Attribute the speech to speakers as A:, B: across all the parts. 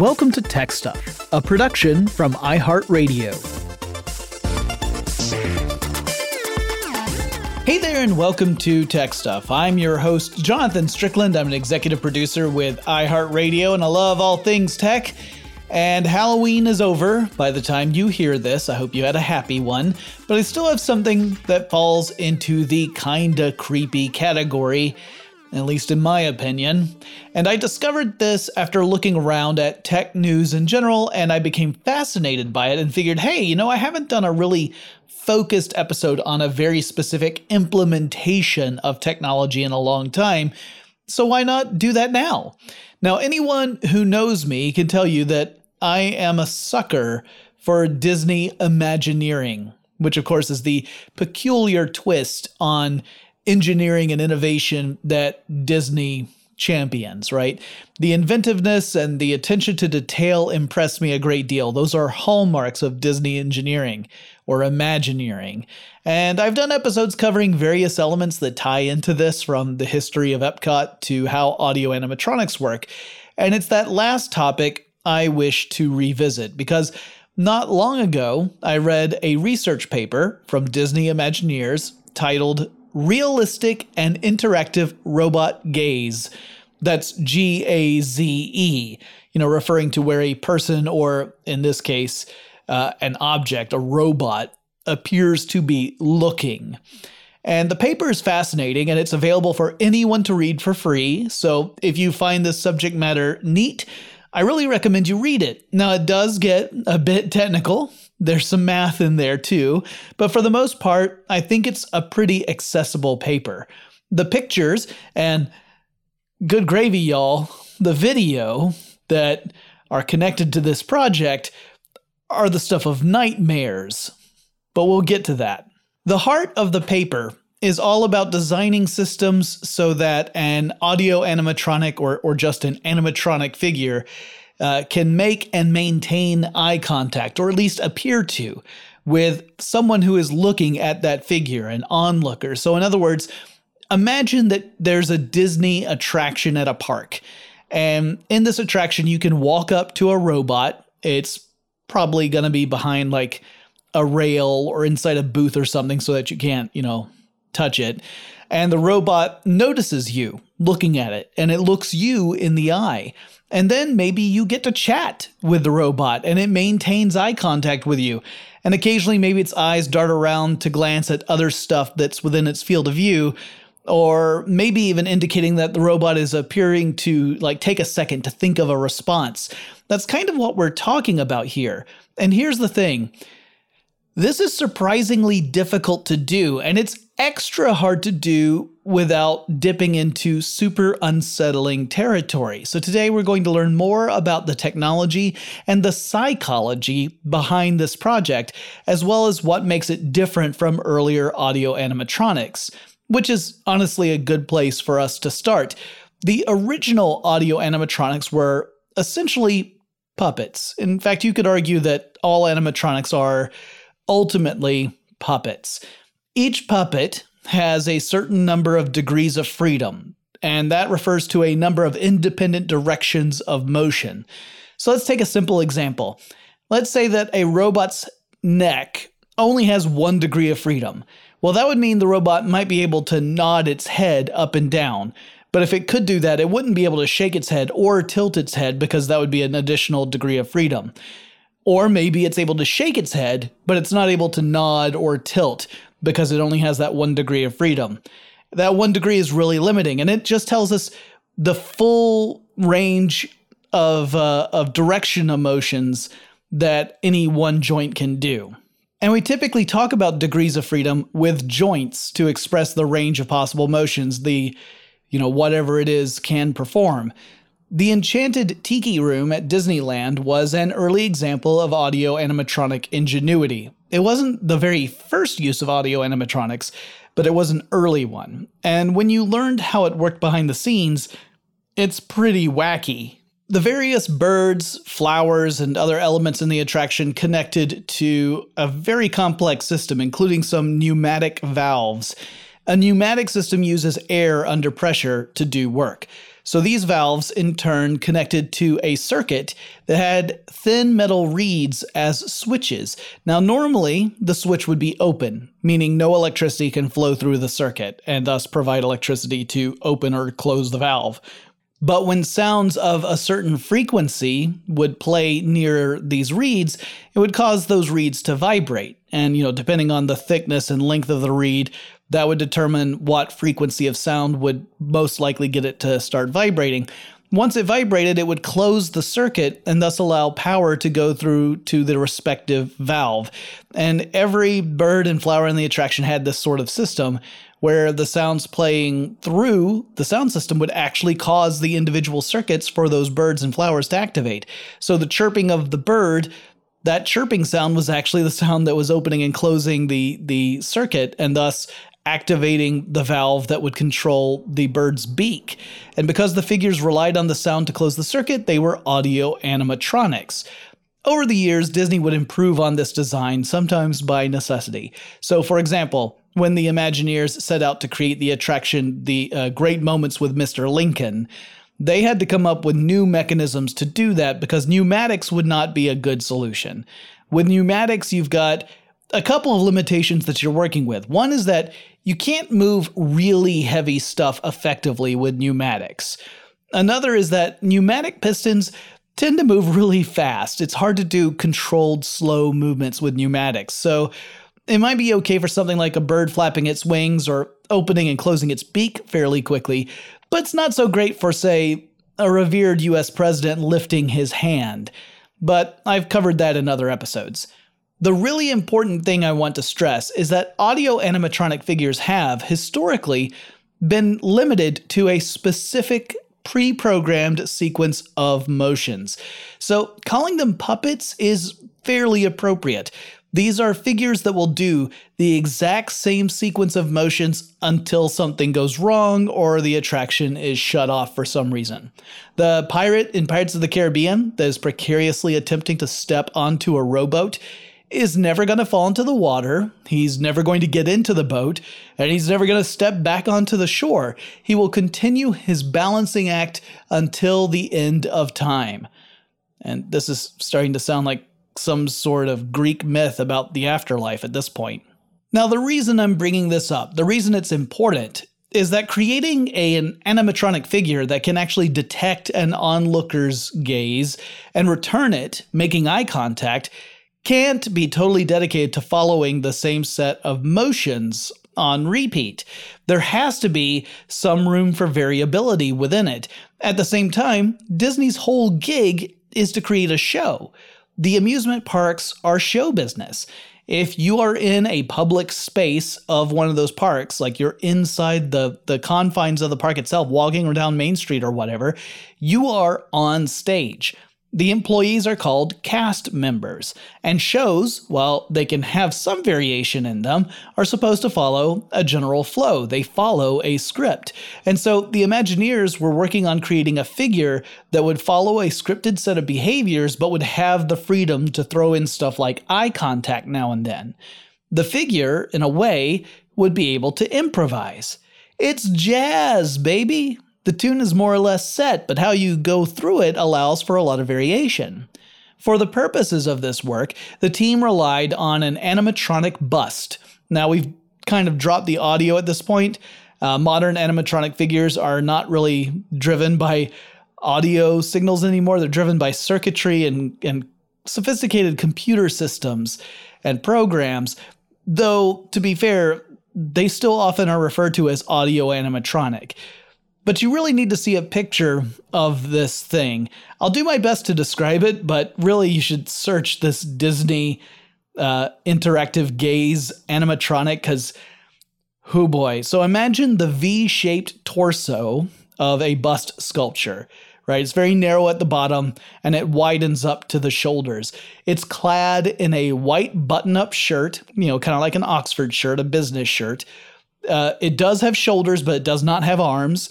A: Welcome to TechStuff, a production from iHeartRadio. Hey there, and welcome to TechStuff. I'm your host, Jonathan Strickland. I'm an executive producer with iHeartRadio, and I love all things tech. And Halloween is over by the time you hear this. I hope you had a happy one. But I still have something that falls into the kinda creepy category at least in my opinion. And I discovered this after looking around at tech news in general, and I became fascinated by it and figured, hey, you know, I haven't done a really focused episode on a very specific implementation of technology in a long time. So why not do that now? Now, anyone who knows me can tell you that I am a sucker for Disney Imagineering, which of course is the peculiar twist on engineering and innovation that Disney champions, right? The inventiveness and the attention to detail impress me a great deal. Those are hallmarks of Disney engineering or Imagineering. And I've done episodes covering various elements that tie into this from the history of Epcot to how audio animatronics work. And it's that last topic I wish to revisit because not long ago I read a research paper from Disney Imagineers titled realistic and interactive robot gaze. That's G A Z E, you know, referring to where a person, or in this case, uh, an object, a robot, appears to be looking. And the paper is fascinating and it's available for anyone to read for free. So if you find this subject matter neat, I really recommend you read it. Now, it does get a bit technical, there's some math in there too, but for the most part, I think it's a pretty accessible paper. The pictures and good gravy, y'all, the video that are connected to this project are the stuff of nightmares. But we'll get to that. The heart of the paper is all about designing systems so that an audio animatronic or, or just an animatronic figure uh, can make and maintain eye contact, or at least appear to, with someone who is looking at that figure, an onlooker. So, in other words, imagine that there's a Disney attraction at a park. And in this attraction, you can walk up to a robot. It's probably going to be behind like a rail or inside a booth or something so that you can't, you know, touch it. And the robot notices you looking at it and it looks you in the eye. And then maybe you get to chat with the robot and it maintains eye contact with you. And occasionally, maybe its eyes dart around to glance at other stuff that's within its field of view, or maybe even indicating that the robot is appearing to like take a second to think of a response. That's kind of what we're talking about here. And here's the thing this is surprisingly difficult to do, and it's extra hard to do without dipping into super unsettling territory. So, today we're going to learn more about the technology and the psychology behind this project, as well as what makes it different from earlier audio animatronics, which is honestly a good place for us to start. The original audio animatronics were essentially puppets. In fact, you could argue that all animatronics are ultimately puppets. Each puppet has a certain number of degrees of freedom, and that refers to a number of independent directions of motion. So let's take a simple example. Let's say that a robot's neck only has one degree of freedom. Well, that would mean the robot might be able to nod its head up and down. But if it could do that, it wouldn't be able to shake its head or tilt its head because that would be an additional degree of freedom. Or maybe it's able to shake its head, but it's not able to nod or tilt because it only has that one degree of freedom. That one degree is really limiting, and it just tells us the full range of, uh, of direction emotions that any one joint can do. And we typically talk about degrees of freedom with joints to express the range of possible motions the, you know, whatever it is can perform. The Enchanted Tiki Room at Disneyland was an early example of audio animatronic ingenuity. It wasn't the very first use of audio animatronics, but it was an early one. And when you learned how it worked behind the scenes, it's pretty wacky. The various birds, flowers, and other elements in the attraction connected to a very complex system, including some pneumatic valves. A pneumatic system uses air under pressure to do work. So these valves, in turn, connected to a circuit that had thin metal reeds as switches. Now, normally, the switch would be open, meaning no electricity can flow through the circuit and thus provide electricity to open or close the valve. But when sounds of a certain frequency would play near these reeds, it would cause those reeds to vibrate. And, you know, depending on the thickness and length of the reed, that would determine what frequency of sound would most likely get it to start vibrating. Once it vibrated, it would close the circuit and thus allow power to go through to the respective valve. And every bird and flower in the attraction had this sort of system where the sounds playing through the sound system would actually cause the individual circuits for those birds and flowers to activate. So the chirping of the bird that chirping sound was actually the sound that was opening and closing the the circuit and thus activating the valve that would control the bird's beak. And because the figures relied on the sound to close the circuit, they were audio animatronics. Over the years, Disney would improve on this design, sometimes by necessity. So, for example, when the Imagineers set out to create the attraction The uh, Great Moments with Mr. Lincoln, they had to come up with new mechanisms to do that because pneumatics would not be a good solution. With pneumatics, you've got a couple of limitations that you're working with. One is that you can't move really heavy stuff effectively with pneumatics. Another is that pneumatic pistons tend to move really fast. It's hard to do controlled, slow movements with pneumatics. So it might be okay for something like a bird flapping its wings or opening and closing its beak fairly quickly, but it's not so great for, say, a revered US president lifting his hand. But I've covered that in other episodes. The really important thing I want to stress is that audio animatronic figures have, historically, been limited to a specific pre programmed sequence of motions. So calling them puppets is fairly appropriate. These are figures that will do the exact same sequence of motions until something goes wrong or the attraction is shut off for some reason. The pirate in Pirates of the Caribbean that is precariously attempting to step onto a rowboat is never going to fall into the water. He's never going to get into the boat, and he's never going to step back onto the shore. He will continue his balancing act until the end of time. And this is starting to sound like some sort of Greek myth about the afterlife at this point. Now, the reason I'm bringing this up, the reason it's important, is that creating a, an animatronic figure that can actually detect an onlooker's gaze and return it, making eye contact, can't be totally dedicated to following the same set of motions on repeat. There has to be some room for variability within it. At the same time, Disney's whole gig is to create a show. The amusement parks are show business. If you are in a public space of one of those parks, like you're inside the, the confines of the park itself, walking down Main Street or whatever, you are on stage. The employees are called cast members, and shows, while they can have some variation in them, are supposed to follow a general flow. They follow a script. And so the Imagineers were working on creating a figure that would follow a scripted set of behaviors, but would have the freedom to throw in stuff like eye contact now and then. The figure, in a way, would be able to improvise. It's jazz, baby! The tune is more or less set, but how you go through it allows for a lot of variation. For the purposes of this work, the team relied on an animatronic bust. Now, we've kind of dropped the audio at this point. Uh, modern animatronic figures are not really driven by audio signals anymore, they're driven by circuitry and, and sophisticated computer systems and programs. Though, to be fair, they still often are referred to as audio animatronic. But you really need to see a picture of this thing. I'll do my best to describe it, but really you should search this Disney uh, interactive gaze animatronic because, who boy. So imagine the V shaped torso of a bust sculpture, right? It's very narrow at the bottom and it widens up to the shoulders. It's clad in a white button up shirt, you know, kind of like an Oxford shirt, a business shirt. Uh, it does have shoulders, but it does not have arms.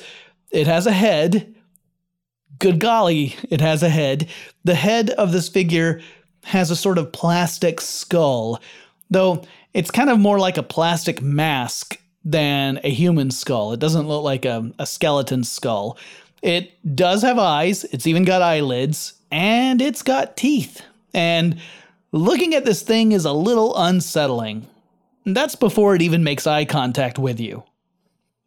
A: It has a head. Good golly, it has a head. The head of this figure has a sort of plastic skull, though it's kind of more like a plastic mask than a human skull. It doesn't look like a, a skeleton skull. It does have eyes, it's even got eyelids, and it's got teeth. And looking at this thing is a little unsettling. That's before it even makes eye contact with you.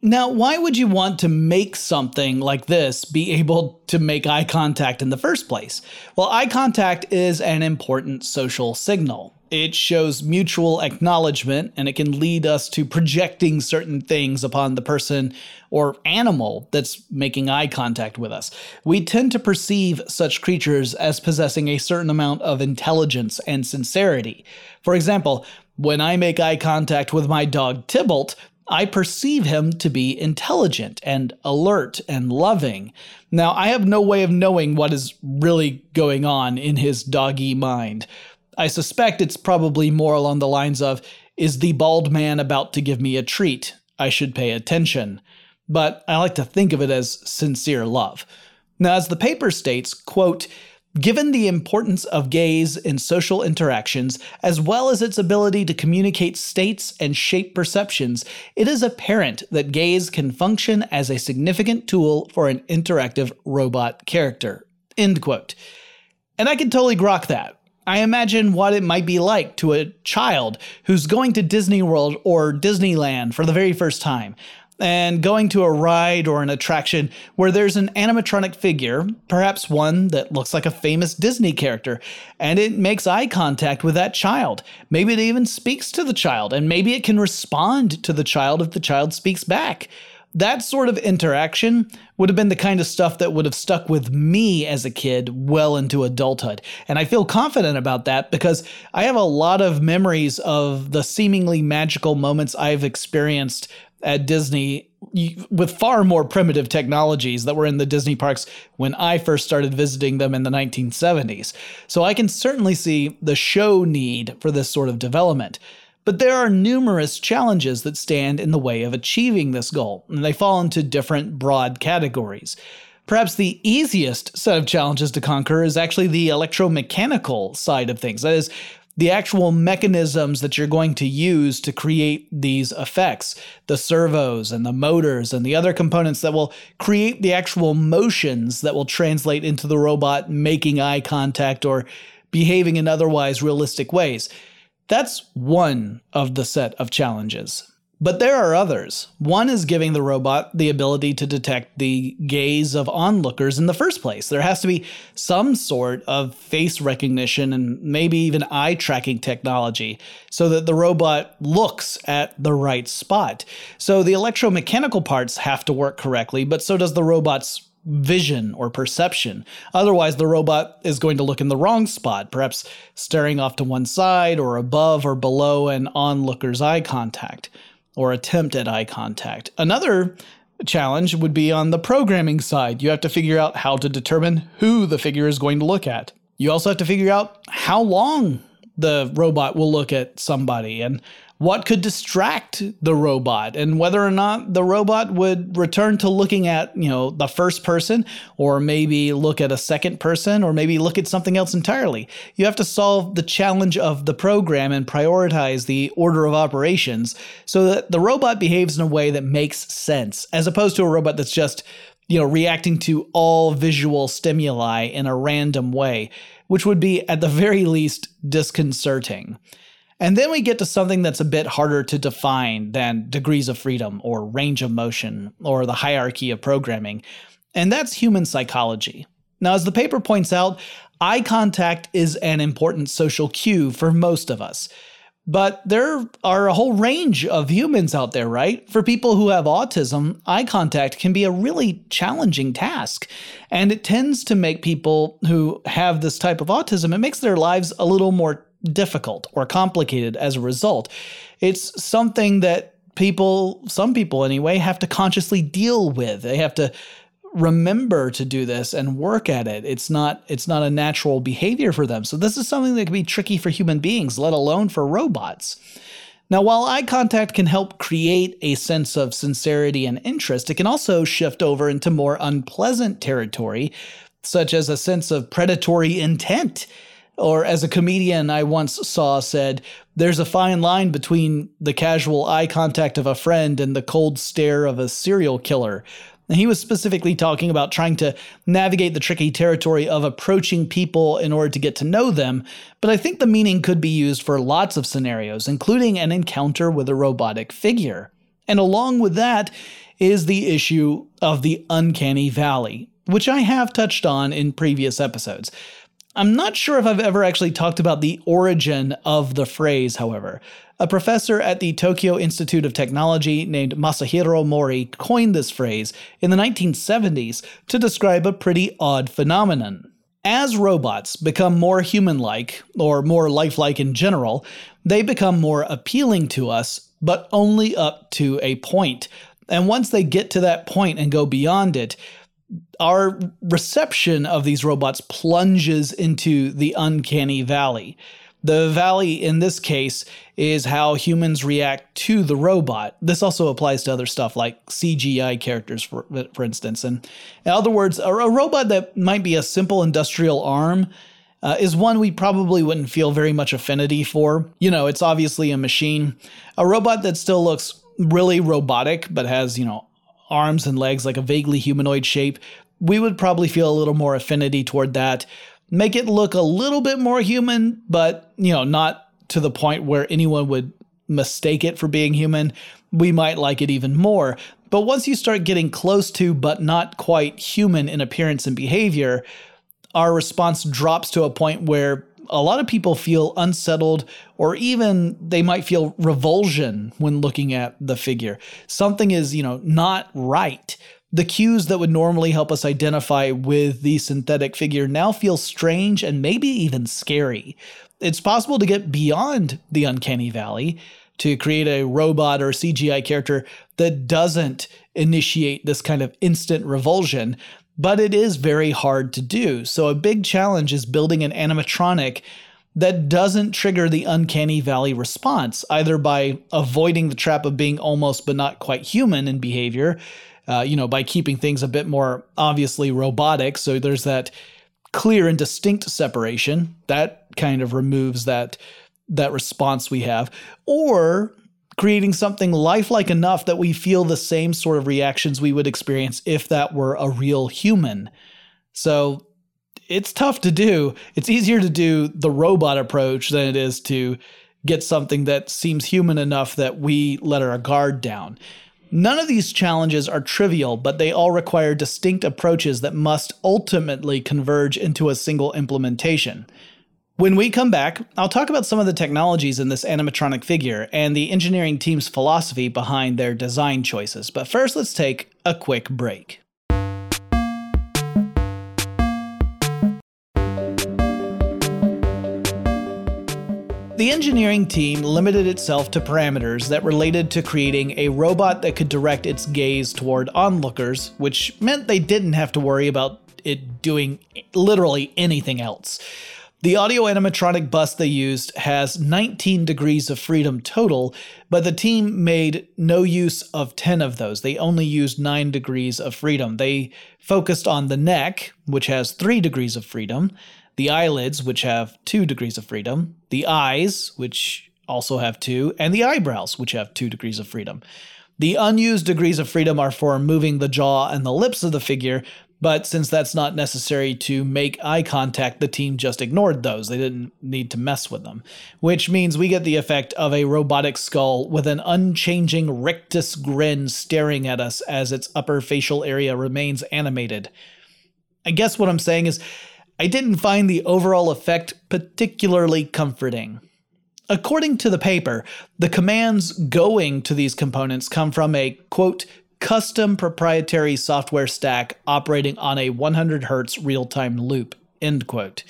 A: Now, why would you want to make something like this be able to make eye contact in the first place? Well, eye contact is an important social signal. It shows mutual acknowledgement and it can lead us to projecting certain things upon the person or animal that's making eye contact with us. We tend to perceive such creatures as possessing a certain amount of intelligence and sincerity. For example, when I make eye contact with my dog Tybalt, I perceive him to be intelligent and alert and loving. Now, I have no way of knowing what is really going on in his doggy mind. I suspect it's probably more along the lines of Is the bald man about to give me a treat? I should pay attention. But I like to think of it as sincere love. Now, as the paper states, quote, Given the importance of gaze in social interactions, as well as its ability to communicate states and shape perceptions, it is apparent that gaze can function as a significant tool for an interactive robot character. End quote. And I can totally grok that. I imagine what it might be like to a child who's going to Disney World or Disneyland for the very first time and going to a ride or an attraction where there's an animatronic figure, perhaps one that looks like a famous Disney character, and it makes eye contact with that child. Maybe it even speaks to the child, and maybe it can respond to the child if the child speaks back. That sort of interaction would have been the kind of stuff that would have stuck with me as a kid well into adulthood. And I feel confident about that because I have a lot of memories of the seemingly magical moments I've experienced at Disney with far more primitive technologies that were in the Disney parks when I first started visiting them in the 1970s. So I can certainly see the show need for this sort of development. But there are numerous challenges that stand in the way of achieving this goal, and they fall into different broad categories. Perhaps the easiest set of challenges to conquer is actually the electromechanical side of things. That is, the actual mechanisms that you're going to use to create these effects the servos and the motors and the other components that will create the actual motions that will translate into the robot making eye contact or behaving in otherwise realistic ways. That's one of the set of challenges. But there are others. One is giving the robot the ability to detect the gaze of onlookers in the first place. There has to be some sort of face recognition and maybe even eye tracking technology so that the robot looks at the right spot. So the electromechanical parts have to work correctly, but so does the robot's vision or perception. Otherwise, the robot is going to look in the wrong spot, perhaps staring off to one side or above or below an onlooker's eye contact or attempt at eye contact. Another challenge would be on the programming side. You have to figure out how to determine who the figure is going to look at. You also have to figure out how long the robot will look at somebody and what could distract the robot and whether or not the robot would return to looking at, you know, the first person or maybe look at a second person or maybe look at something else entirely. You have to solve the challenge of the program and prioritize the order of operations so that the robot behaves in a way that makes sense as opposed to a robot that's just you know, reacting to all visual stimuli in a random way, which would be at the very least disconcerting. And then we get to something that's a bit harder to define than degrees of freedom or range of motion or the hierarchy of programming, and that's human psychology. Now, as the paper points out, eye contact is an important social cue for most of us. But there are a whole range of humans out there, right? For people who have autism, eye contact can be a really challenging task. And it tends to make people who have this type of autism, it makes their lives a little more difficult or complicated as a result. It's something that people, some people anyway, have to consciously deal with. They have to remember to do this and work at it. It's not it's not a natural behavior for them. So this is something that can be tricky for human beings, let alone for robots. Now, while eye contact can help create a sense of sincerity and interest, it can also shift over into more unpleasant territory, such as a sense of predatory intent Or as a comedian I once saw said, there's a fine line between the casual eye contact of a friend and the cold stare of a serial killer. And he was specifically talking about trying to navigate the tricky territory of approaching people in order to get to know them, but I think the meaning could be used for lots of scenarios, including an encounter with a robotic figure. And along with that is the issue of the uncanny valley, which I have touched on in previous episodes. I'm not sure if I've ever actually talked about the origin of the phrase, however. A professor at the Tokyo Institute of Technology named Masahiro Mori coined this phrase in the 1970s to describe a pretty odd phenomenon. As robots become more human like, or more lifelike in general, they become more appealing to us, but only up to a point. And once they get to that point and go beyond it, our reception of these robots plunges into the uncanny valley. The valley in this case is how humans react to the robot. This also applies to other stuff like CGI characters, for, for instance. And in other words, a, a robot that might be a simple industrial arm uh, is one we probably wouldn't feel very much affinity for. You know, it's obviously a machine. A robot that still looks really robotic but has, you know, arms and legs like a vaguely humanoid shape, we would probably feel a little more affinity toward that. Make it look a little bit more human, but, you know, not to the point where anyone would mistake it for being human. We might like it even more. But once you start getting close to, but not quite human in appearance and behavior, our response drops to a point where a lot of people feel unsettled or even they might feel revulsion when looking at the figure. Something is, you know, not right. The cues that would normally help us identify with the synthetic figure now feel strange and maybe even scary. It's possible to get beyond the uncanny valley to create a robot or CGI character that doesn't initiate this kind of instant revulsion, but it is very hard to do. So, a big challenge is building an animatronic that doesn't trigger the uncanny valley response, either by avoiding the trap of being almost but not quite human in behavior, uh, you know, by keeping things a bit more obviously robotic. So there's that clear and distinct separation that kind of removes that that response we have, or creating something lifelike enough that we feel the same sort of reactions we would experience if that were a real human. So it's tough to do. It's easier to do the robot approach than it is to get something that seems human enough that we let our guard down. None of these challenges are trivial, but they all require distinct approaches that must ultimately converge into a single implementation. When we come back, I'll talk about some of the technologies in this animatronic figure and the engineering team's philosophy behind their design choices. But first, let's take a quick break. The engineering team limited itself to parameters that related to creating a robot that could direct its gaze toward onlookers, which meant they didn't have to worry about it doing literally anything else. The audio animatronic bust they used has 19 degrees of freedom total, but the team made no use of 10 of those. They only used 9 degrees of freedom. They focused on the neck, which has 3 degrees of freedom, the eyelids, which have two degrees of freedom, the eyes, which also have two, and the eyebrows, which have two degrees of freedom. The unused degrees of freedom are for moving the jaw and the lips of the figure, but since that's not necessary to make eye contact, the team just ignored those. They didn't need to mess with them. Which means we get the effect of a robotic skull with an unchanging rictus grin staring at us as its upper facial area remains animated. I guess what I'm saying is I didn't find the overall effect particularly comforting. According to the paper, the commands going to these components come from a quote, custom proprietary software stack operating on a 100 hertz real time loop, end quote.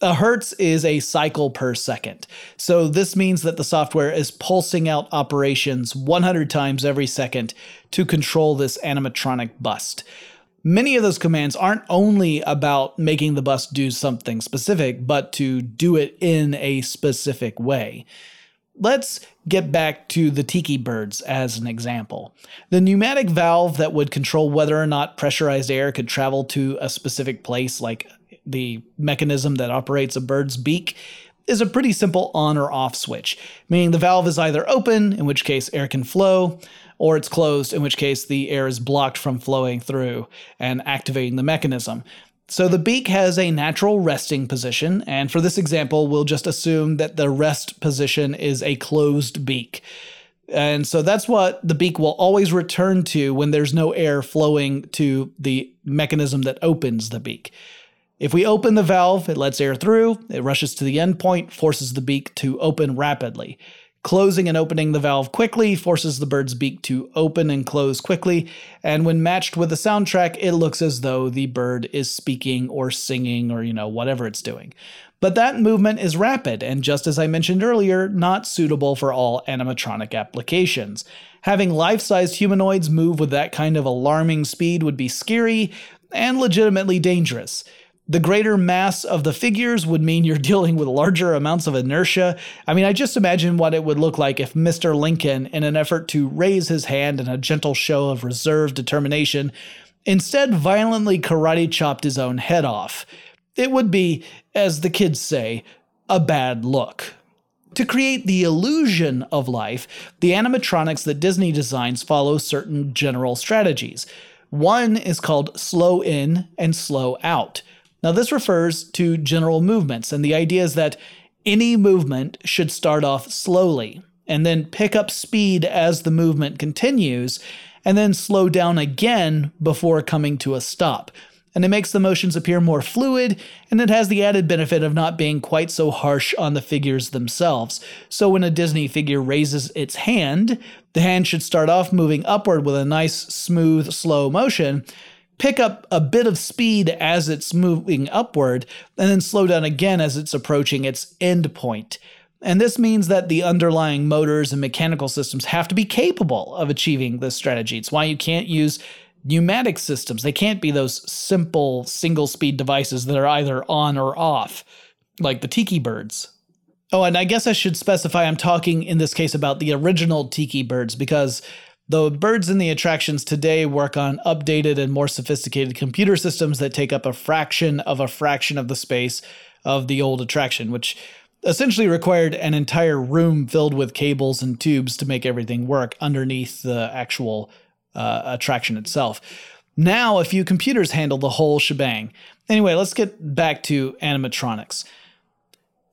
A: A hertz is a cycle per second. So this means that the software is pulsing out operations 100 times every second to control this animatronic bust many of those commands aren't only about making the bus do something specific, but to do it in a specific way. Let's get back to the tiki birds as an example. The pneumatic valve that would control whether or not pressurized air could travel to a specific place, like the mechanism that operates a bird's beak, is a pretty simple on or off switch, meaning the valve is either open, in which case air can flow, or it's closed, in which case the air is blocked from flowing through and activating the mechanism. So the beak has a natural resting position, and for this example, we'll just assume that the rest position is a closed beak. And so that's what the beak will always return to when there's no air flowing to the mechanism that opens the beak. If we open the valve, it lets air through, it rushes to the endpoint, forces the beak to open rapidly. Closing and opening the valve quickly forces the bird's beak to open and close quickly, and when matched with the soundtrack, it looks as though the bird is speaking or singing or, you know, whatever it's doing. But that movement is rapid, and just as I mentioned earlier, not suitable for all animatronic applications. Having life sized humanoids move with that kind of alarming speed would be scary and legitimately dangerous. The greater mass of the figures would mean you're dealing with larger amounts of inertia. I mean, I just imagine what it would look like if Mr. Lincoln, in an effort to raise his hand in a gentle show of reserved determination, instead violently karate chopped his own head off. It would be, as the kids say, a bad look. To create the illusion of life, the animatronics that Disney designs follow certain general strategies. One is called slow in and slow out. Now, this refers to general movements, and the idea is that any movement should start off slowly and then pick up speed as the movement continues, and then slow down again before coming to a stop. And it makes the motions appear more fluid, and it has the added benefit of not being quite so harsh on the figures themselves. So when a Disney figure raises its hand, the hand should start off moving upward with a nice, smooth, slow motion, pick up a bit of speed as it's moving upward, and then slow down again as it's approaching its end point. And this means that the underlying motors and mechanical systems have to be capable of achieving this strategy. It's why you can't use pneumatic systems. They can't be those simple single speed devices that are either on or off, like the Tiki birds. Oh, and I guess I should specify I'm talking in this case about the original Tiki birds because the birds in the attractions today work on updated and more sophisticated computer systems that take up a fraction of a fraction of the space of the old attraction, which essentially required an entire room filled with cables and tubes to make everything work underneath the actual uh, attraction itself. Now, a few computers handle the whole shebang. Anyway, let's get back to animatronics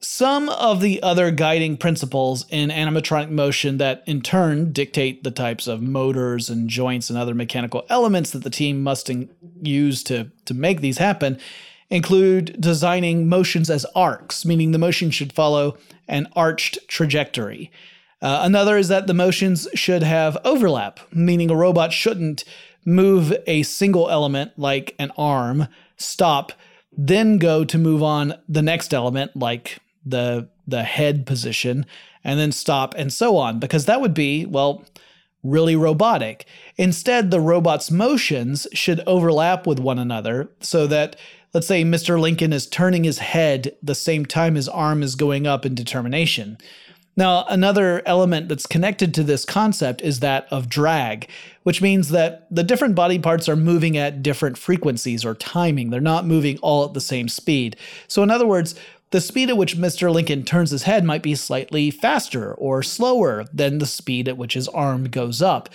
A: some of the other guiding principles in animatronic motion that in turn dictate the types of motors and joints and other mechanical elements that the team must in- use to, to make these happen include designing motions as arcs, meaning the motion should follow an arched trajectory. Uh, another is that the motions should have overlap, meaning a robot shouldn't move a single element like an arm, stop, then go to move on the next element like the the head position and then stop and so on because that would be well really robotic. Instead, the robot's motions should overlap with one another so that let's say Mr. Lincoln is turning his head the same time his arm is going up in determination. Now, another element that's connected to this concept is that of drag, which means that the different body parts are moving at different frequencies or timing. They're not moving all at the same speed. So, in other words, the speed at which Mr. Lincoln turns his head might be slightly faster or slower than the speed at which his arm goes up.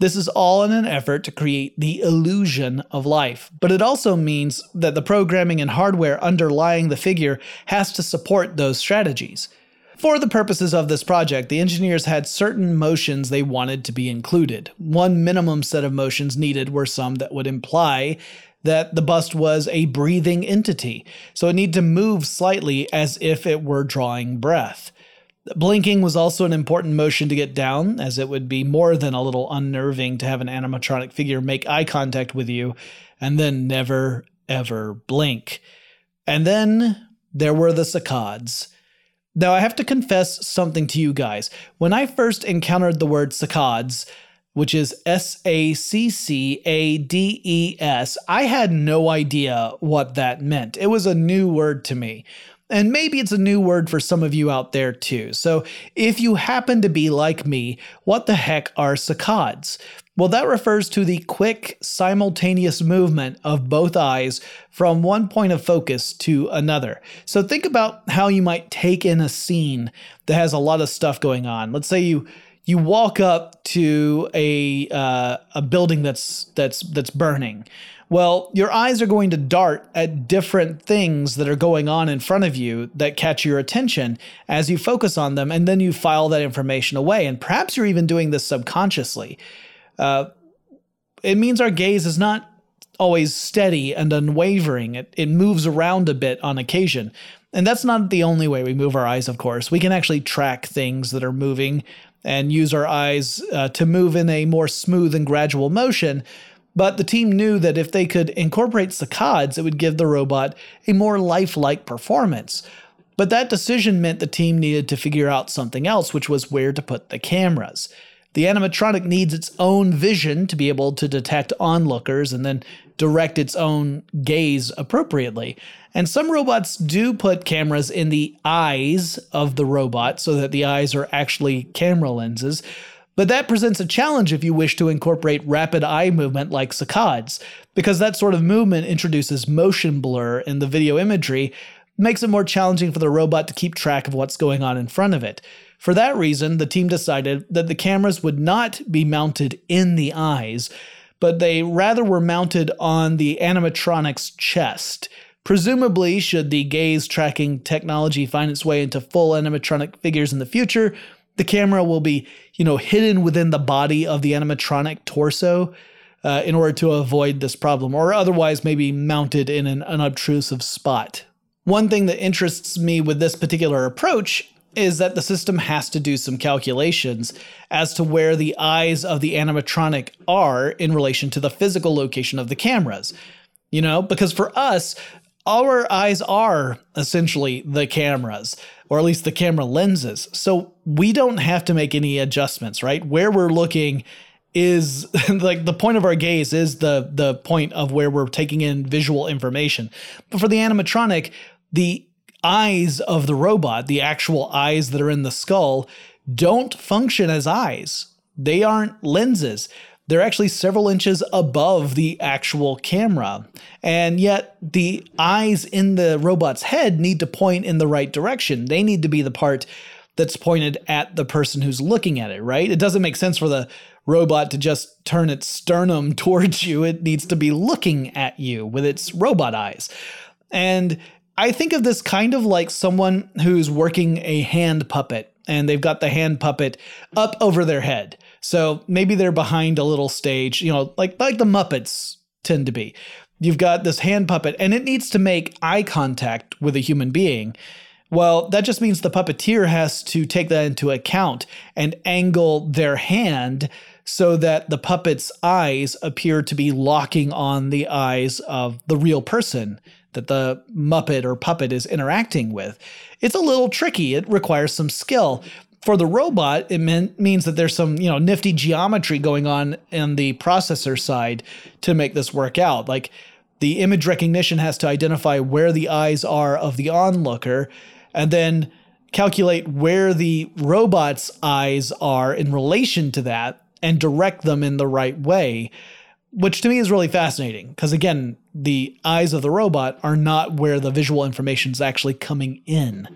A: This is all in an effort to create the illusion of life, but it also means that the programming and hardware underlying the figure has to support those strategies. For the purposes of this project, the engineers had certain motions they wanted to be included. One minimum set of motions needed were some that would imply that the bust was a breathing entity, so it needed to move slightly as if it were drawing breath. Blinking was also an important motion to get down, as it would be more than a little unnerving to have an animatronic figure make eye contact with you and then never, ever blink. And then there were the saccades. Now, I have to confess something to you guys. When I first encountered the word saccades, which is S A C C A D E S. I had no idea what that meant. It was a new word to me. And maybe it's a new word for some of you out there too. So if you happen to be like me, what the heck are saccades? Well, that refers to the quick, simultaneous movement of both eyes from one point of focus to another. So think about how you might take in a scene that has a lot of stuff going on. Let's say you you walk up to a uh, a building that's that's that's burning. Well, your eyes are going to dart at different things that are going on in front of you that catch your attention as you focus on them, and then you file that information away. And perhaps you're even doing this subconsciously. Uh, it means our gaze is not always steady and unwavering. It, it moves around a bit on occasion. And that's not the only way we move our eyes, of course. We can actually track things that are moving and use our eyes uh, to move in a more smooth and gradual motion but the team knew that if they could incorporate saccades, it would give the robot a more lifelike performance. But that decision meant the team needed to figure out something else, which was where to put the cameras. The animatronic needs its own vision to be able to detect onlookers and then direct its own gaze appropriately. And some robots do put cameras in the eyes of the robot so that the eyes are actually camera lenses. But that presents a challenge if you wish to incorporate rapid eye movement like saccades, because that sort of movement introduces motion blur in the video imagery, makes it more challenging for the robot to keep track of what's going on in front of it. For that reason, the team decided that the cameras would not be mounted in the eyes, but they rather were mounted on the animatronic's chest. Presumably, should the gaze tracking technology find its way into full animatronic figures in the future, the camera will be, you know, hidden within the body of the animatronic torso uh, in order to avoid this problem, or otherwise maybe mounted in an unobtrusive spot. One thing that interests me with this particular approach is that the system has to do some calculations as to where the eyes of the animatronic are in relation to the physical location of the cameras. You know, because for us, our eyes are essentially the cameras, or at least the camera lenses. So we don't have to make any adjustments, right? Where we're looking is like the point of our gaze is the the point of where we're taking in visual information. But for the animatronic, the eyes of the robot, the actual eyes that are in the skull, don't function as eyes. They aren't lenses they're actually several inches above the actual camera. And yet, the eyes in the robot's head need to point in the right direction. They need to be the part that's pointed at the person who's looking at it, right? It doesn't make sense for the robot to just turn its sternum towards you. It needs to be looking at you with its robot eyes. And I think of this kind of like someone who's working a hand puppet and they've got the hand puppet up over their head. So maybe they're behind a little stage, you know, like like the Muppets tend to be. You've got this hand puppet and it needs to make eye contact with a human being. Well, that just means the puppeteer has to take that into account and angle their hand so that the puppet's eyes appear to be locking on the eyes of the real person that the Muppet or puppet is interacting with. It's a little tricky. It requires some skill for the robot, it mean, means that there's some, you know, nifty geometry going on in the processor side to make this work out. Like the image recognition has to identify where the eyes are of the onlooker and then calculate where the robot's eyes are in relation to that and direct them in the right way, which to me is really fascinating because again, the eyes of the robot are not where the visual information is actually coming in.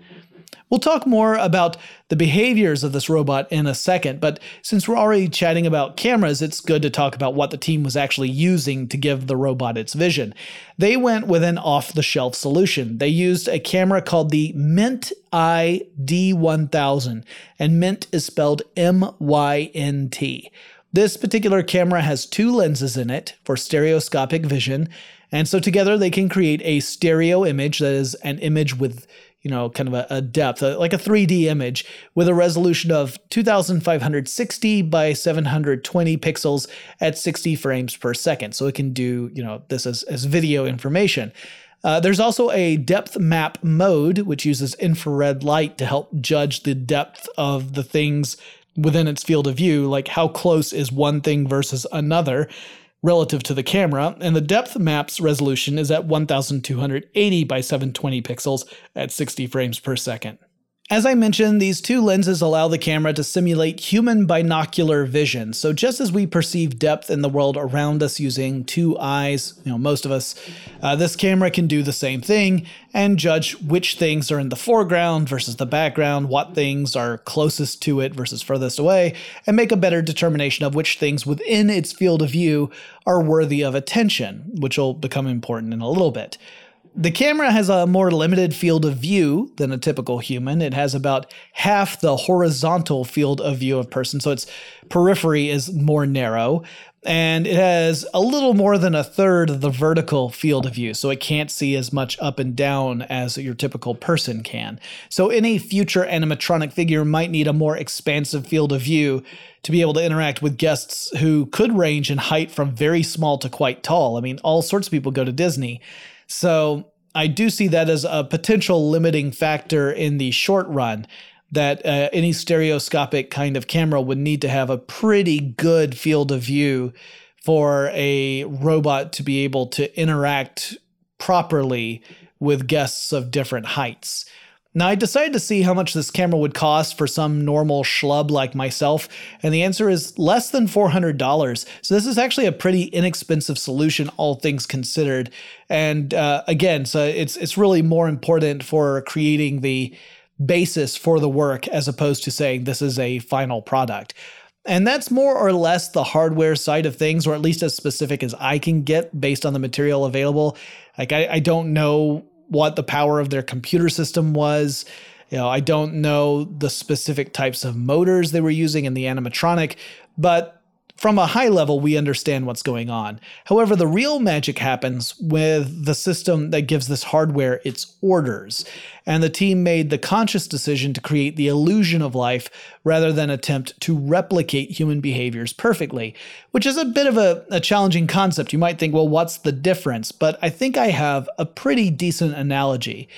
A: We'll talk more about the behaviors of this robot in a second, but since we're already chatting about cameras, it's good to talk about what the team was actually using to give the robot its vision. They went with an off the shelf solution. They used a camera called the MYNT EYE D1000, and mint is spelled M Y N T. This particular camera has two lenses in it for stereoscopic vision, and so together they can create a stereo image that is an image with you know, kind of a, a depth, a, like a 3D image with a resolution of 2560 by 720 pixels at 60 frames per second. So it can do, you know, this as, as video information. Uh, there's also a depth map mode, which uses infrared light to help judge the depth of the things within its field of view, like how close is one thing versus another relative to the camera, and the depth map's resolution is at 1280 by 720 pixels at 60 frames per second. As I mentioned, these two lenses allow the camera to simulate human binocular vision. So just as we perceive depth in the world around us using two eyes, you know, most of us, uh, this camera can do the same thing and judge which things are in the foreground versus the background, what things are closest to it versus furthest away, and make a better determination of which things within its field of view are worthy of attention, which will become important in a little bit. The camera has a more limited field of view than a typical human. It has about half the horizontal field of view of person, so its periphery is more narrow. And it has a little more than a third of the vertical field of view, so it can't see as much up and down as your typical person can. So, any future animatronic figure might need a more expansive field of view to be able to interact with guests who could range in height from very small to quite tall. I mean, all sorts of people go to Disney. So I do see that as a potential limiting factor in the short run. That uh, any stereoscopic kind of camera would need to have a pretty good field of view for a robot to be able to interact properly with guests of different heights. Now, I decided to see how much this camera would cost for some normal schlub like myself, and the answer is less than $400. So, this is actually a pretty inexpensive solution, all things considered. And uh, again, so it's, it's really more important for creating the basis for the work as opposed to saying this is a final product. And that's more or less the hardware side of things, or at least as specific as I can get based on the material available. Like, I, I don't know what the power of their computer system was. You know, I don't know the specific types of motors they were using in the animatronic, but from a high level, we understand what's going on. However, the real magic happens with the system that gives this hardware its orders. And the team made the conscious decision to create the illusion of life rather than attempt to replicate human behaviors perfectly, which is a bit of a, a challenging concept. You might think, well, what's the difference? But I think I have a pretty decent analogy.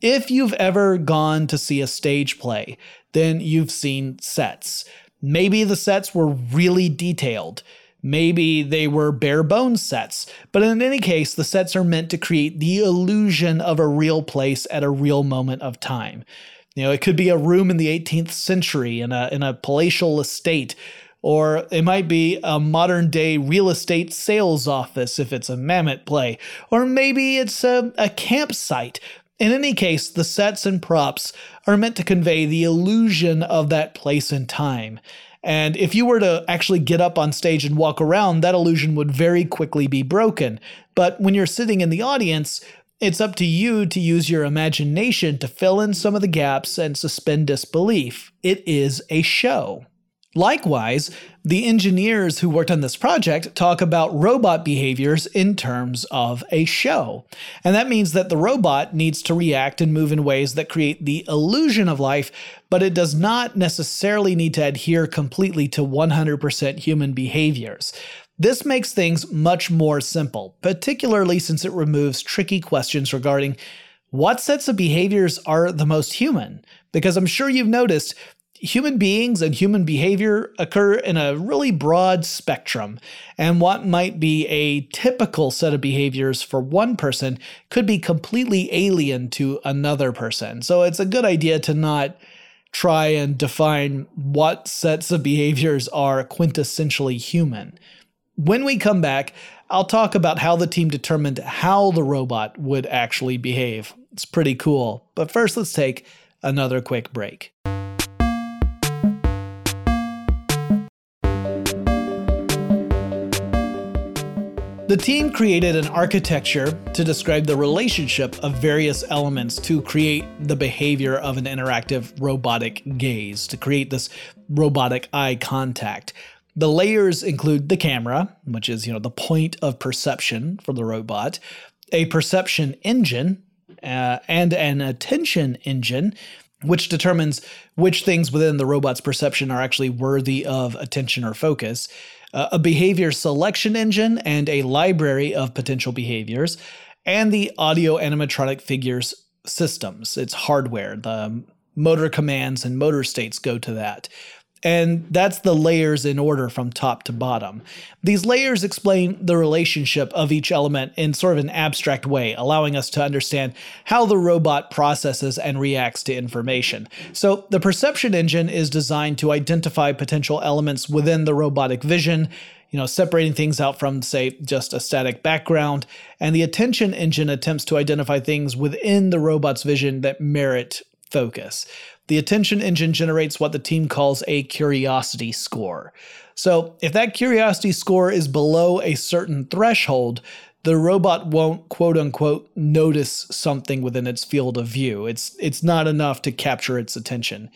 A: If you've ever gone to see a stage play, then you've seen sets. Maybe the sets were really detailed. Maybe they were bare bones sets, but in any case, the sets are meant to create the illusion of a real place at a real moment of time. You know, it could be a room in the 18th century in a, in a palatial estate, or it might be a modern day real estate sales office if it's a Mamet play, or maybe it's a, a campsite in any case, the sets and props are meant to convey the illusion of that place and time. And if you were to actually get up on stage and walk around, that illusion would very quickly be broken. But when you're sitting in the audience, it's up to you to use your imagination to fill in some of the gaps and suspend disbelief. It is a show. Likewise, the engineers who worked on this project talk about robot behaviors in terms of a show. And that means that the robot needs to react and move in ways that create the illusion of life, but it does not necessarily need to adhere completely to 100% human behaviors. This makes things much more simple, particularly since it removes tricky questions regarding what sets of behaviors are the most human? Because I'm sure you've noticed human beings and human behavior occur in a really broad spectrum, and what might be a typical set of behaviors for one person could be completely alien to another person. So it's a good idea to not try and define what sets of behaviors are quintessentially human. When we come back, I'll talk about how the team determined how the robot would actually behave. It's pretty cool. But first, let's take another quick break. The team created an architecture to describe the relationship of various elements to create the behavior of an interactive robotic gaze, to create this robotic eye contact. The layers include the camera, which is, you know, the point of perception for the robot, a perception engine, uh, and an attention engine, which determines which things within the robot's perception are actually worthy of attention or focus uh, a behavior selection engine and a library of potential behaviors, and the audio animatronic figures systems. It's hardware. The motor commands and motor states go to that. And that's the layers in order from top to bottom. These layers explain the relationship of each element in sort of an abstract way, allowing us to understand how the robot processes and reacts to information. So, the perception engine is designed to identify potential elements within the robotic vision, you know, separating things out from, say, just a static background. And the attention engine attempts to identify things within the robot's vision that merit focus. The attention engine generates what the team calls a curiosity score. So, if that curiosity score is below a certain threshold, the robot won't quote unquote notice something within its field of view. It's it's not enough to capture its attention.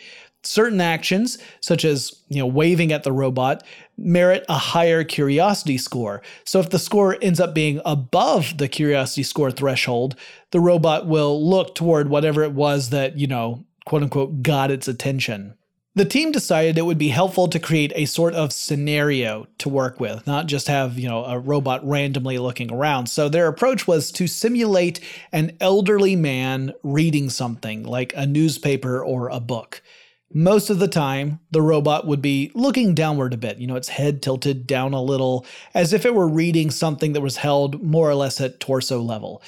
A: Certain actions, such as you know waving at the robot, merit a higher curiosity score. So if the score ends up being above the curiosity score threshold, the robot will look toward whatever it was that, you know, quote unquote got its attention. The team decided it would be helpful to create a sort of scenario to work with, not just have, you know, a robot randomly looking around. So their approach was to simulate an elderly man reading something like a newspaper or a book. Most of the time, the robot would be looking downward a bit, you know, its head tilted down a little, as if it were reading something that was held more or less at torso level.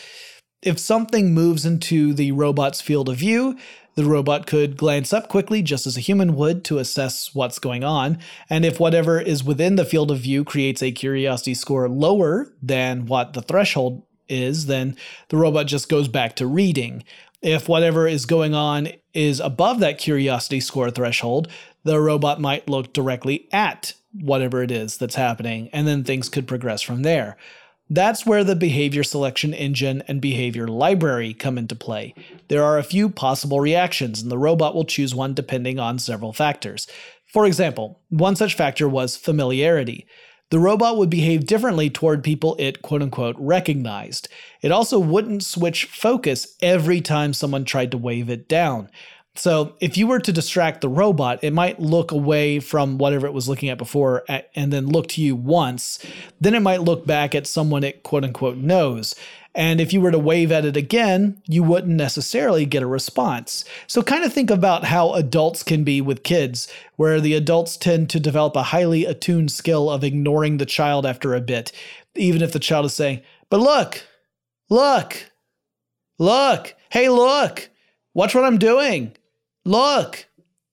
A: If something moves into the robot's field of view, the robot could glance up quickly, just as a human would, to assess what's going on. And if whatever is within the field of view creates a curiosity score lower than what the threshold is, then the robot just goes back to reading. If whatever is going on is above that curiosity score threshold, the robot might look directly at whatever it is that's happening, and then things could progress from there. That's where the behavior selection engine and behavior library come into play. There are a few possible reactions, and the robot will choose one depending on several factors. For example, one such factor was familiarity the robot would behave differently toward people it quote unquote recognized. It also wouldn't switch focus every time someone tried to wave it down. So, if you were to distract the robot, it might look away from whatever it was looking at before and then look to you once. Then it might look back at someone it quote unquote knows. And if you were to wave at it again, you wouldn't necessarily get a response. So, kind of think about how adults can be with kids, where the adults tend to develop a highly attuned skill of ignoring the child after a bit, even if the child is saying, But look, look, look, hey, look, watch what I'm doing, look,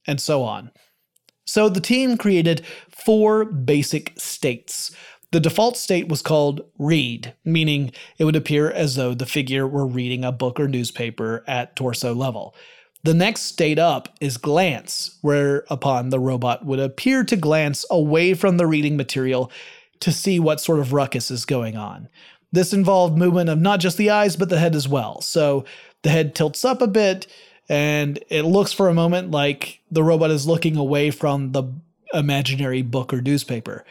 A: and so on. So, the team created four basic states the default state was called read, meaning it would appear as though the figure were reading a book or newspaper at torso level. The next state up is glance, whereupon the robot would appear to glance away from the reading material to see what sort of ruckus is going on. This involved movement of not just the eyes, but the head as well. So the head tilts up a bit, and it looks for a moment like the robot is looking away from the imaginary book or newspaper.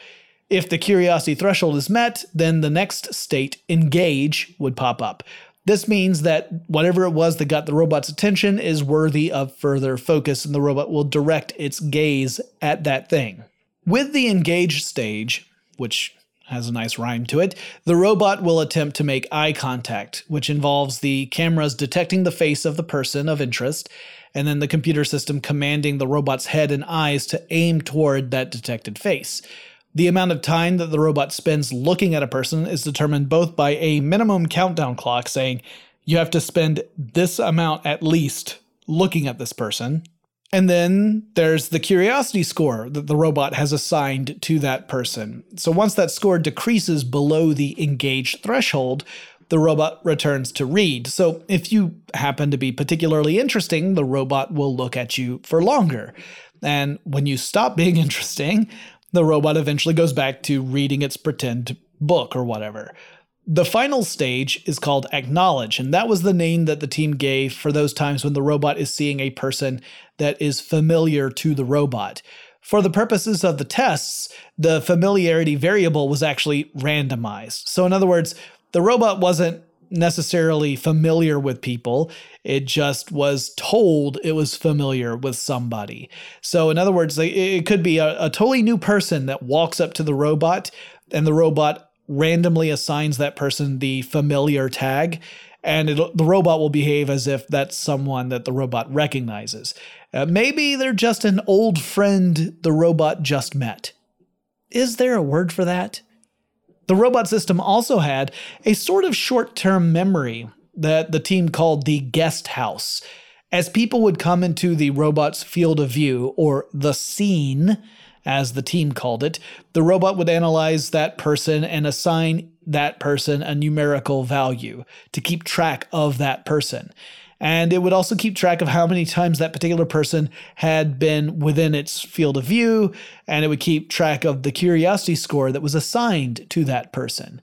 A: If the curiosity threshold is met, then the next state, engage, would pop up. This means that whatever it was that got the robot's attention is worthy of further focus, and the robot will direct its gaze at that thing. With the engage stage, which has a nice rhyme to it, the robot will attempt to make eye contact, which involves the cameras detecting the face of the person of interest, and then the computer system commanding the robot's head and eyes to aim toward that detected face. The amount of time that the robot spends looking at a person is determined both by a minimum countdown clock saying you have to spend this amount at least looking at this person. And then there's the curiosity score that the robot has assigned to that person. So once that score decreases below the engaged threshold, the robot returns to read. So if you happen to be particularly interesting, the robot will look at you for longer. And when you stop being interesting, the robot eventually goes back to reading its pretend book or whatever. The final stage is called Acknowledge, and that was the name that the team gave for those times when the robot is seeing a person that is familiar to the robot. For the purposes of the tests, the familiarity variable was actually randomized. So, in other words, the robot wasn't necessarily familiar with people. It just was told it was familiar with somebody. So, in other words, it could be a, a totally new person that walks up to the robot, and the robot randomly assigns that person the familiar tag. and the robot will behave as if that's someone that the robot recognizes. Uh, maybe they're just an old friend the robot just met. Is there a word for that? The robot system also had a sort of short term memory that the team called the guest house. As people would come into the robot's field of view, or the scene, as the team called it, the robot would analyze that person and assign that person a numerical value to keep track of that person. And it would also keep track of how many times that particular person had been within its field of view, and it would keep track of the curiosity score that was assigned to that person.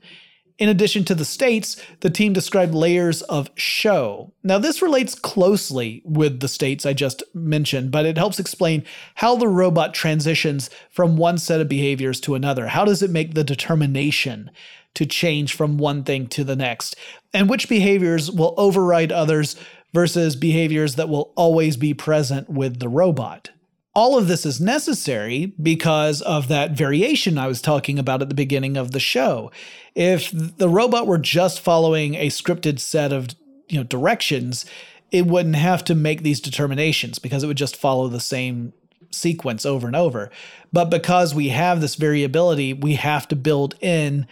A: In addition to the states, the team described layers of show. Now, this relates closely with the states I just mentioned, but it helps explain how the robot transitions from one set of behaviors to another. How does it make the determination to change from one thing to the next? And which behaviors will override others versus behaviors that will always be present with the robot? All of this is necessary because of that variation I was talking about at the beginning of the show. If the robot were just following a scripted set of you know directions, it wouldn't have to make these determinations because it would just follow the same sequence over and over. But because we have this variability, we have to build in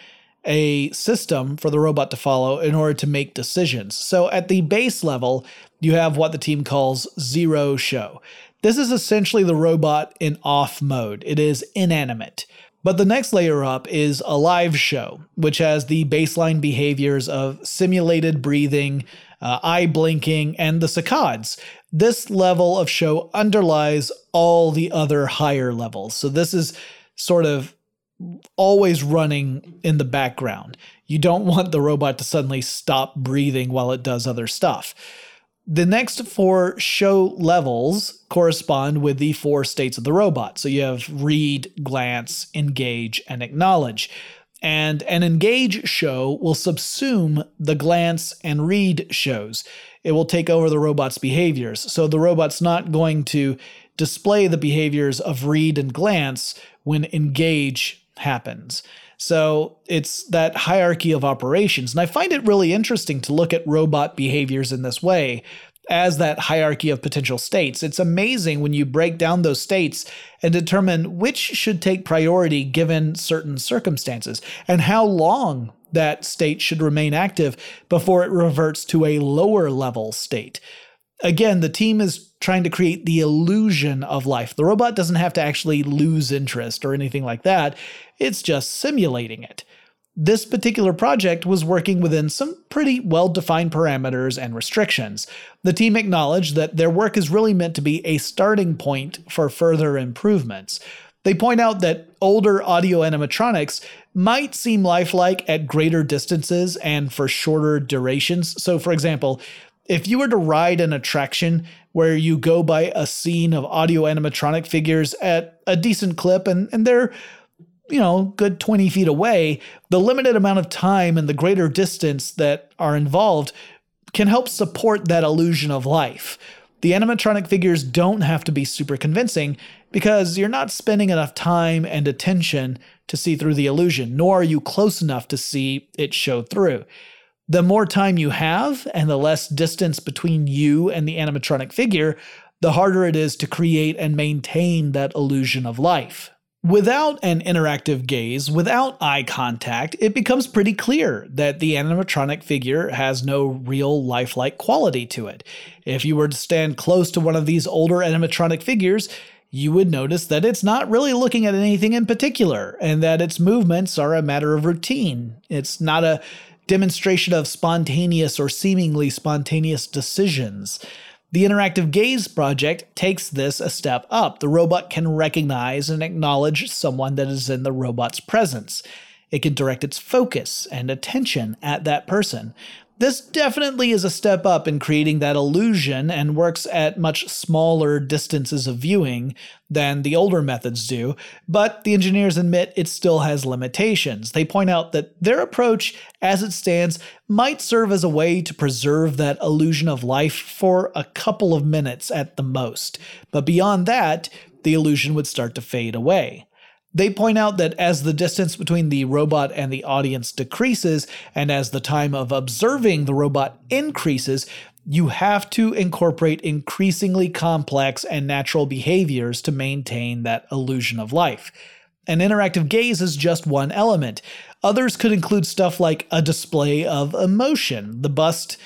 A: a system for the robot to follow in order to make decisions. So at the base level, you have what the team calls zero show. This is essentially the robot in off mode. It is inanimate. But the next layer up is a live show, which has the baseline behaviors of simulated breathing, uh, eye blinking, and the saccades. This level of show underlies all the other higher levels. So this is sort of always running in the background. You don't want the robot to suddenly stop breathing while it does other stuff. The next four show levels correspond with the four states of the robot. So you have read, glance, engage, and acknowledge. And an engage show will subsume the glance and read shows. It will take over the robot's behaviors. So the robot's not going to display the behaviors of read and glance when engage happens. So it's that hierarchy of operations. And I find it really interesting to look at robot behaviors in this way as that hierarchy of potential states. It's amazing when you break down those states and determine which should take priority given certain circumstances and how long that state should remain active before it reverts to a lower level state. Again, the team is trying to create the illusion of life. The robot doesn't have to actually lose interest or anything like that, it's just simulating it. This particular project was working within some pretty well defined parameters and restrictions. The team acknowledged that their work is really meant to be a starting point for further improvements. They point out that older audio animatronics might seem lifelike at greater distances and for shorter durations. So, for example, if you were to ride an attraction where you go by a scene of audio animatronic figures at a decent clip and, and they're you know, good 20 feet away, the limited amount of time and the greater distance that are involved can help support that illusion of life. The animatronic figures don't have to be super convincing because you're not spending enough time and attention to see through the illusion, nor are you close enough to see it show through. The more time you have and the less distance between you and the animatronic figure, the harder it is to create and maintain that illusion of life. Without an interactive gaze, without eye contact, it becomes pretty clear that the animatronic figure has no real lifelike quality to it. If you were to stand close to one of these older animatronic figures, you would notice that it's not really looking at anything in particular and that its movements are a matter of routine. It's not a demonstration of spontaneous or seemingly spontaneous decisions. The Interactive Gaze project takes this a step up. The robot can recognize and acknowledge someone that is in the robot's presence. It can direct its focus and attention at that person. This definitely is a step up in creating that illusion and works at much smaller distances of viewing than the older methods do, but the engineers admit it still has limitations. They point out that their approach, as it stands, might serve as a way to preserve that illusion of life for a couple of minutes at the most, but beyond that, the illusion would start to fade away. They point out that as the distance between the robot and the audience decreases, and as the time of observing the robot increases, you have to incorporate increasingly complex and natural behaviors to maintain that illusion of life. An interactive gaze is just one element. Others could include stuff like a display of emotion. The bust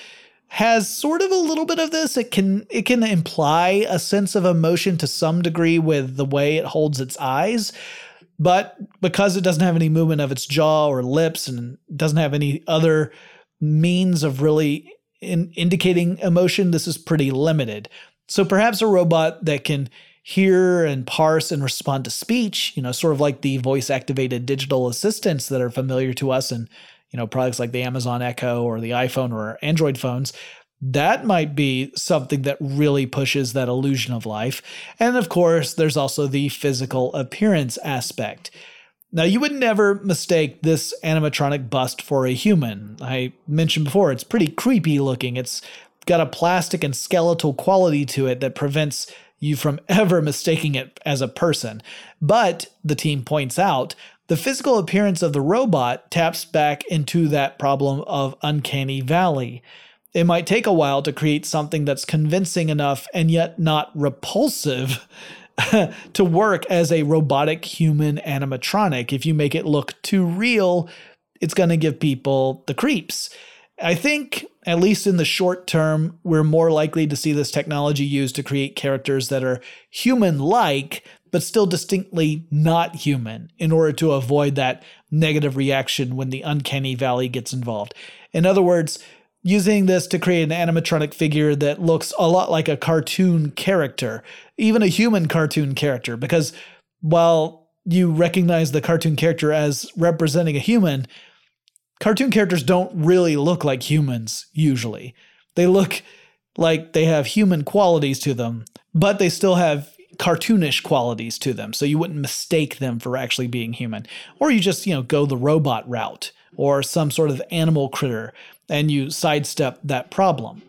A: has sort of a little bit of this. It can it can imply a sense of emotion to some degree with the way it holds its eyes, but because it doesn't have any movement of its jaw or lips and doesn't have any other means of really in indicating emotion, this is pretty limited. So perhaps a robot that can hear and parse and respond to speech, you know, sort of like the voice activated digital assistants that are familiar to us and you know, products like the Amazon Echo or the iPhone or Android phones. That might be something that really pushes that illusion of life. And of course, there's also the physical appearance aspect. Now, you would never mistake this animatronic bust for a human. I mentioned before, it's pretty creepy looking. It's got a plastic and skeletal quality to it that prevents you from ever mistaking it as a person. But, the team points out, the physical appearance of the robot taps back into that problem of uncanny valley. It might take a while to create something that's convincing enough and yet not repulsive to work as a robotic human animatronic. If you make it look too real, it's going to give people the creeps. I think, at least in the short term, we're more likely to see this technology used to create characters that are human like, but still distinctly not human, in order to avoid that negative reaction when the uncanny valley gets involved. In other words, using this to create an animatronic figure that looks a lot like a cartoon character, even a human cartoon character, because while you recognize the cartoon character as representing a human, cartoon characters don't really look like humans usually. They look like they have human qualities to them, but they still have cartoonish qualities to them. So you wouldn't mistake them for actually being human. Or you just, you know, go the robot route or some sort of animal critter and you sidestep that problem.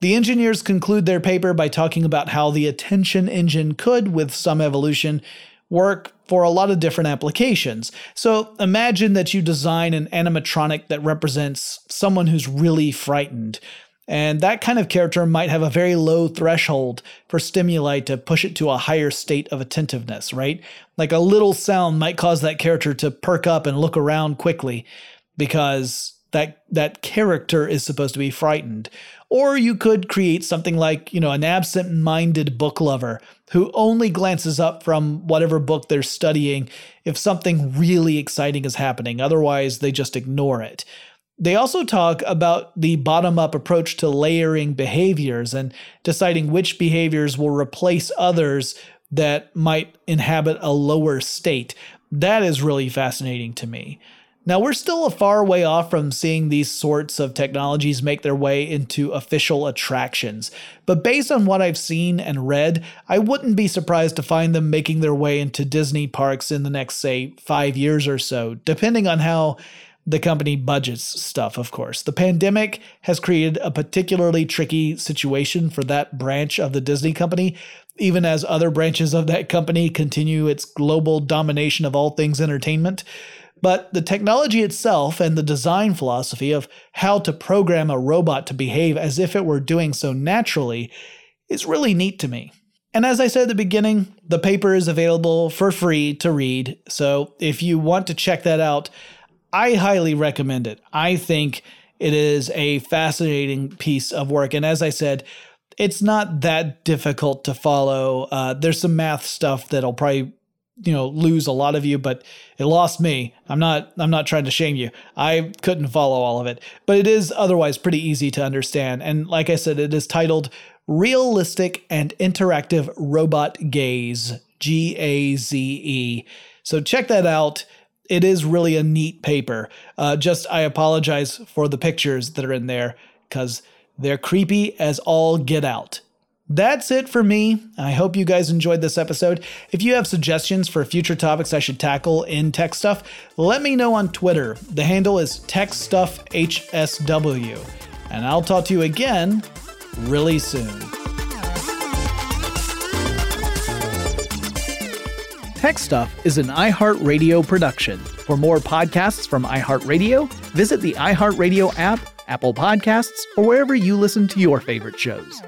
A: The engineers conclude their paper by talking about how the attention engine could, with some evolution, work for a lot of different applications. So imagine that you design an animatronic that represents someone who's really frightened. And that kind of character might have a very low threshold for stimuli to push it to a higher state of attentiveness, right? Like a little sound might cause that character to perk up and look around quickly because that that character is supposed to be frightened. Or you could create something like you know an absent-minded book lover who only glances up from whatever book they're studying if something really exciting is happening. Otherwise they just ignore it. They also talk about the bottom up approach to layering behaviors and deciding which behaviors will replace others that might inhabit a lower state. That is really fascinating to me now, we're still a far way off from seeing these sorts of technologies make their way into official attractions, but based on what I've seen and read, I wouldn't be surprised to find them making their way into Disney parks in the next, say, five years or so, depending on how the company budgets stuff, of course. The pandemic has created a particularly tricky situation for that branch of the Disney company, even as other branches of that company continue its global domination of all things entertainment. But the technology itself and the design philosophy of how to program a robot to behave as if it were doing so naturally is really neat to me. And as I said at the beginning, the paper is available for free to read. So if you want to check that out, I highly recommend it. I think it is a fascinating piece of work. And as I said, it's not that difficult to follow. Uh, there's some math stuff that'll probably you know lose a lot of you but it lost me. I'm not i'm not trying to shame you. I couldn't follow all of it. But it is otherwise pretty easy to understand. And like i said it is titled realistic and interactive robot gaze g-a-z-e so check that out. It is really a neat paper. Uh, just i apologize for the pictures that are in there because they're creepy as all get out that's it for me. I hope you guys enjoyed this episode. If you have suggestions for future topics I should tackle in TechStuff, let me know on Twitter. The handle is TechStuffHSW. And I'll talk to you again really soon. TechStuff is an iHeartRadio production. For more podcasts from iHeartRadio, visit the iHeartRadio app, Apple Podcasts, or wherever you listen to your favorite shows.